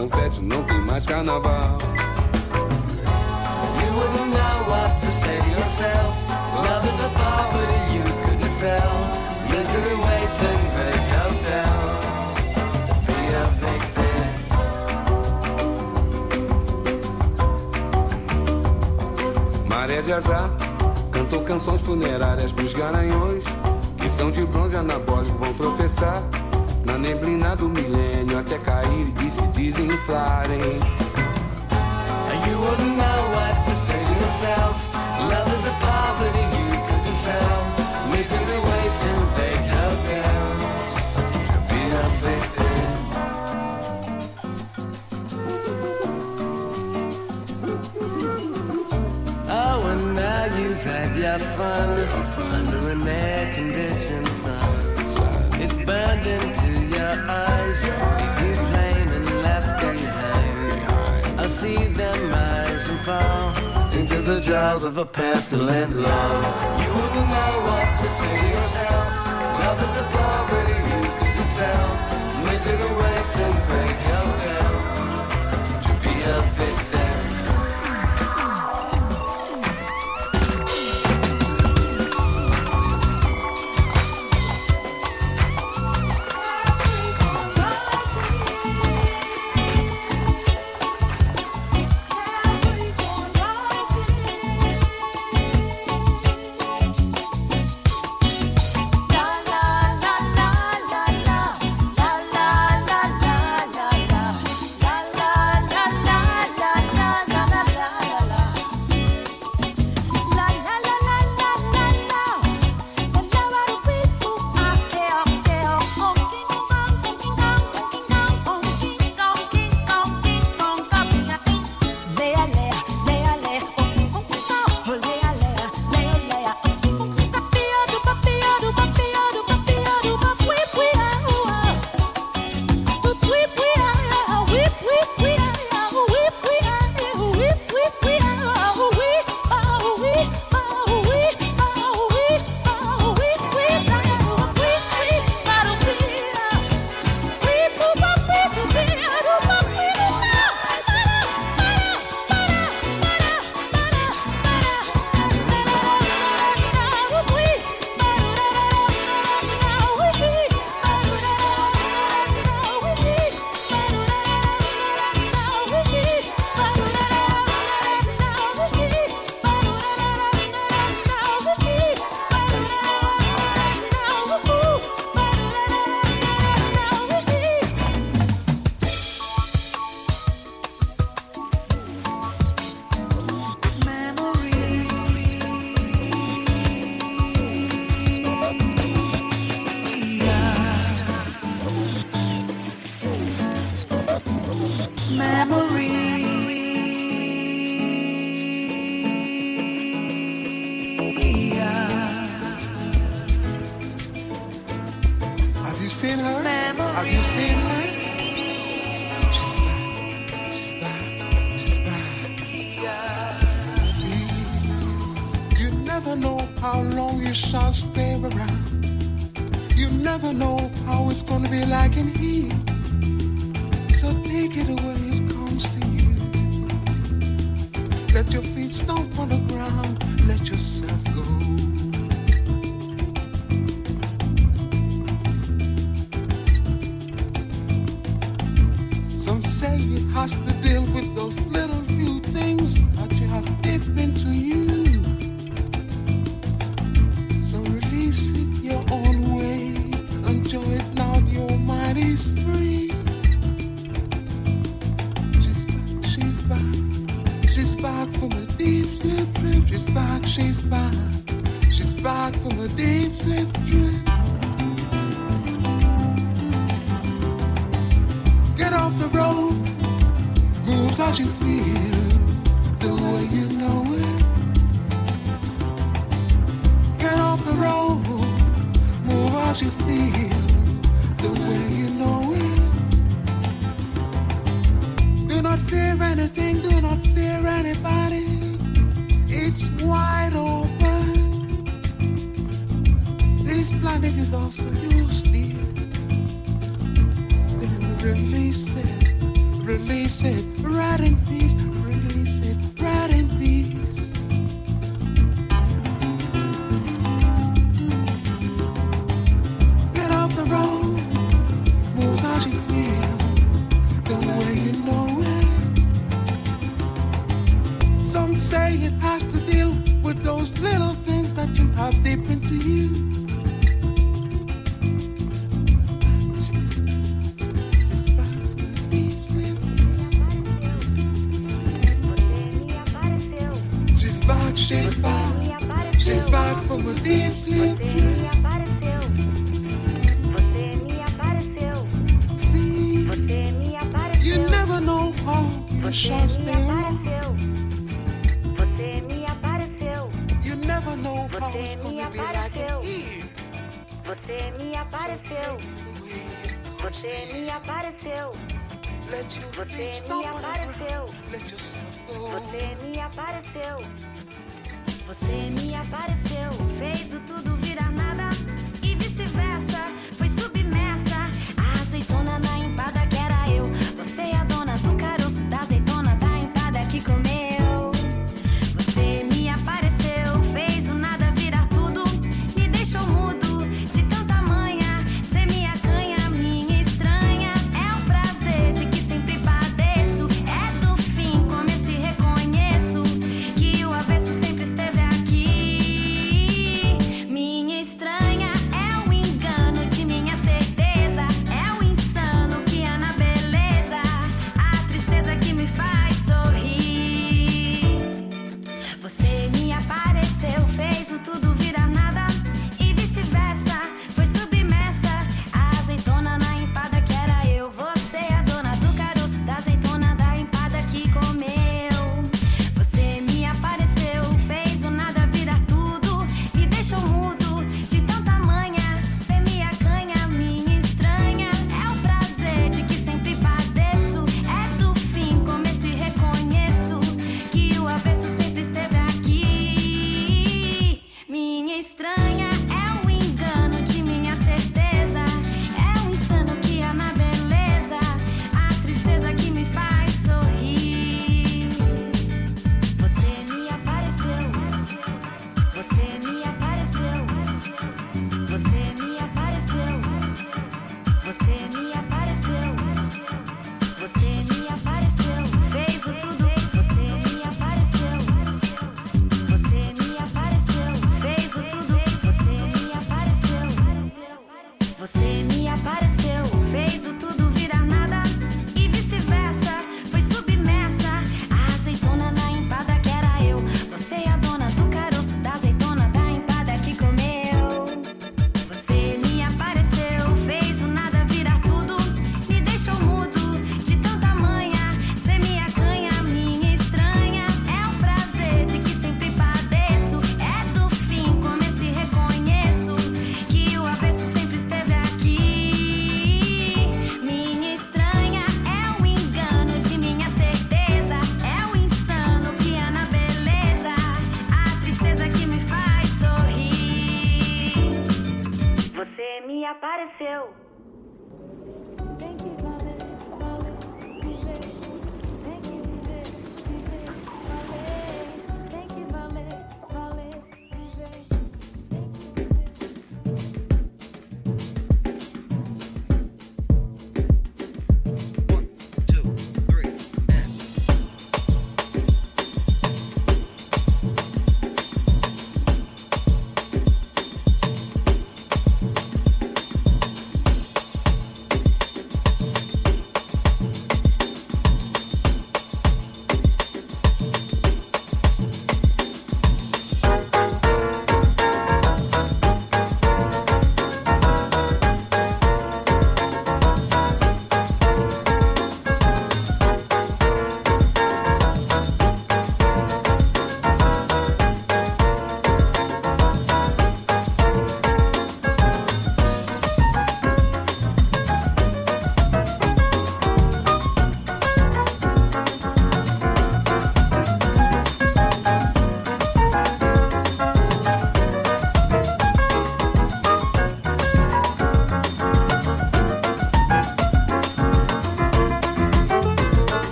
confete, não tem mais carnaval. You wouldn't know what to say to yourself. Love is a poverty you couldn't sell. Misery waits in vague hotels. Be a victim. Maré de azar, cantou canções funerárias pros garanhões, que são de bronze anabólico, vão tropeçar na neblina do milênio até cair e se desinflarem. You wouldn't know what to say to yourself. Love is a poverty you couldn't sell. Misery waits in vague hotels. To be a victim. Oh, and now you've had your fun under an air-conditioned sun. It's burned into the jaws of a pestilent love. You wouldn't know what to say to yourself. Love is a poverty you could sell. Misery say it has to deal with those little few things that you have deep into you. So release it your own way. Enjoy it now, your mind is free. She's back, she's back. She's back from a deep sleep trip. She's back, she's back. She's back from a deep sleep trip. Off the road, move as you feel, the way you know it. Get off the road, move as you feel, the way you know it. Do not fear anything, do not fear anybody. It's wide open. This planet is also. Then release it, release it, right in peace, release it, right in peace. Get off the road, move as you feel, the way you know it. Some say it has to deal with those little things that you have deep into Você me apareceu, você me apareceu, Você me apareceu. você me apareceu. Você me apareceu, fez o tudo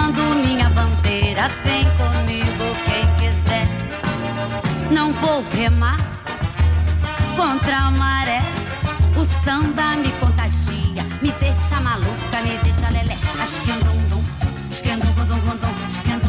quando minha bandeira vem comigo quem quiser. Não vou remar contra a maré. O samba me contagia, me deixa maluca, me deixa lelé. Esquendum-dum, é esquendum-dum-dum, é esquendum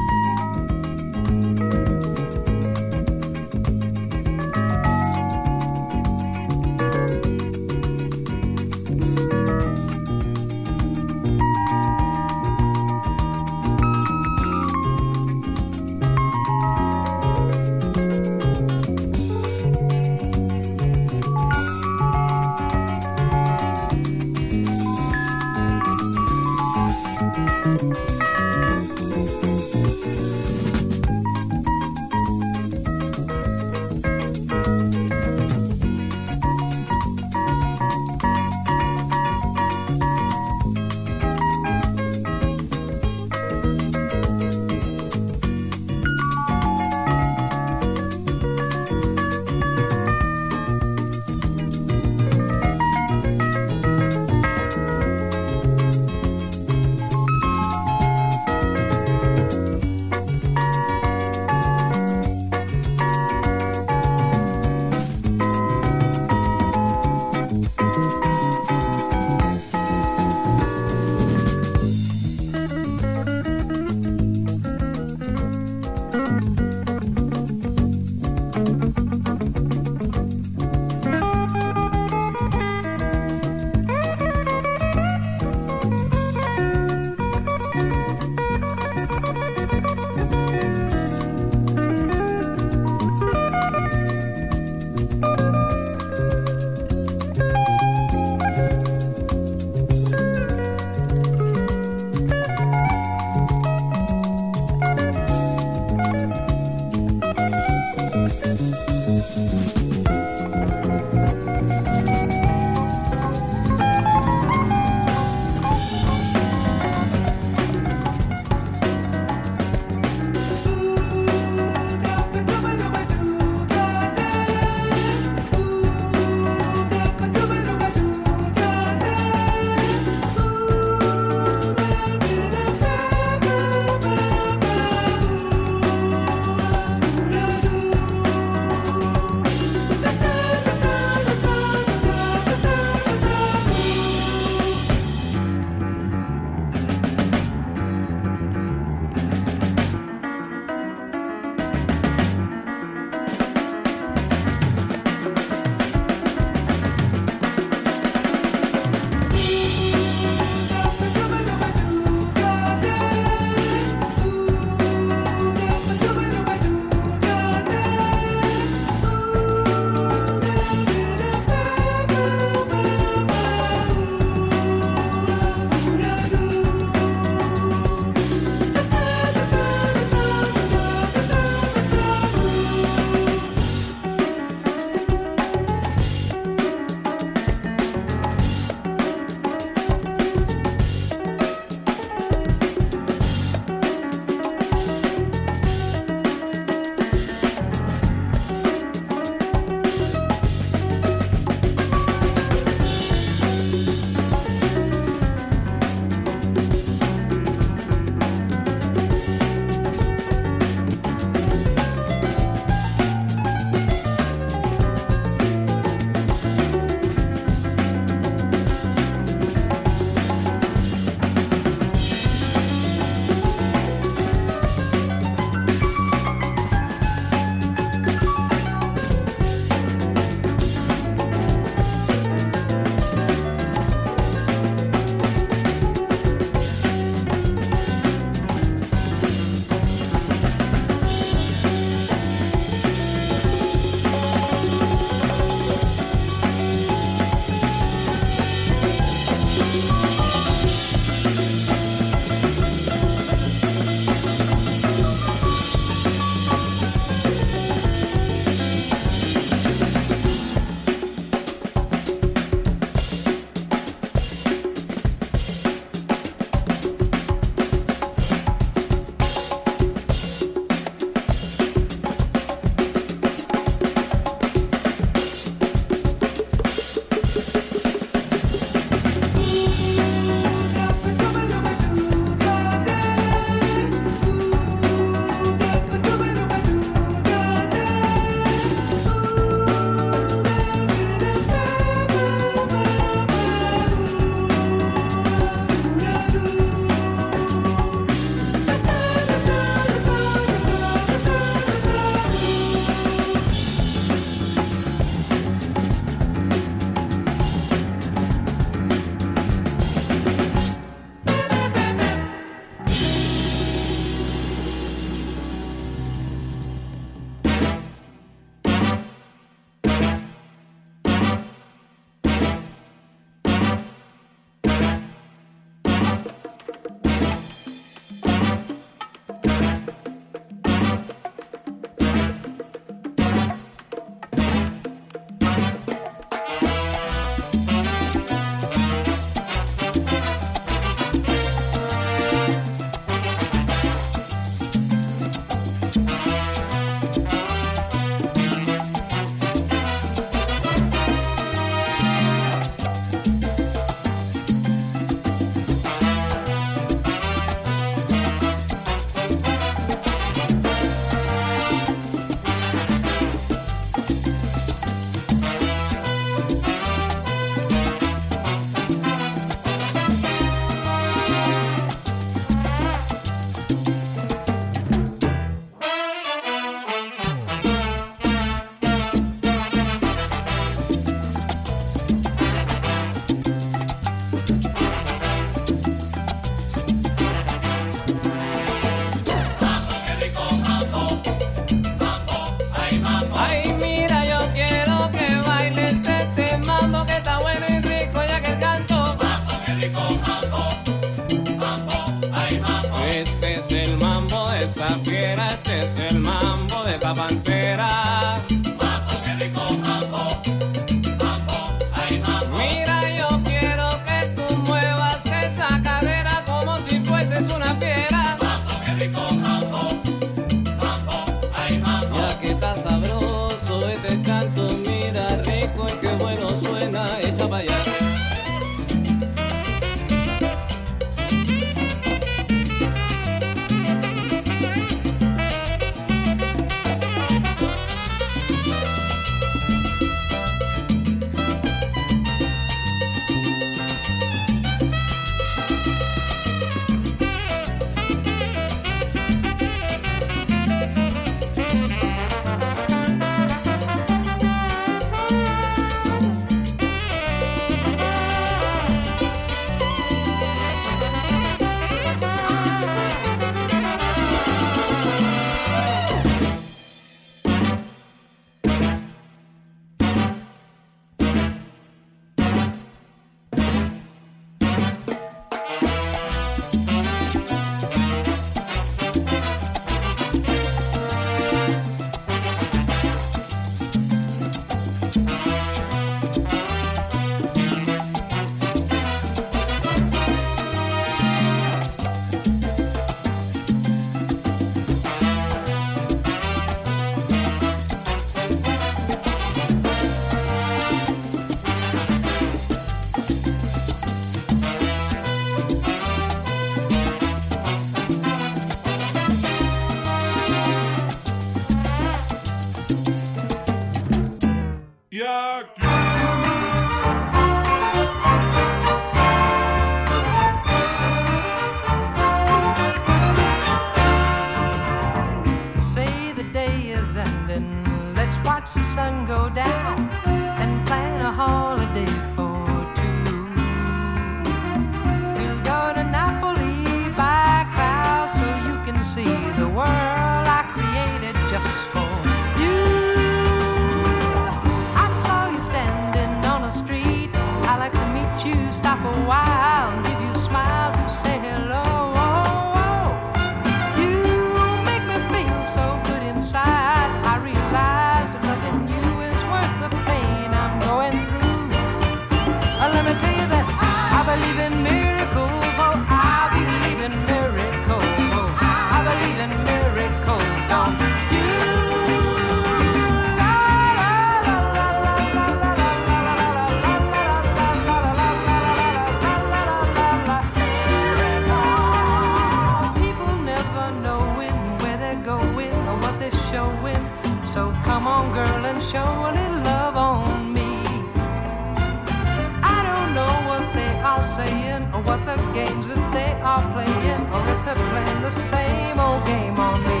Both are playing the same old game on me,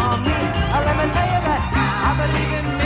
on me. I believe in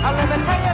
I live in Texas.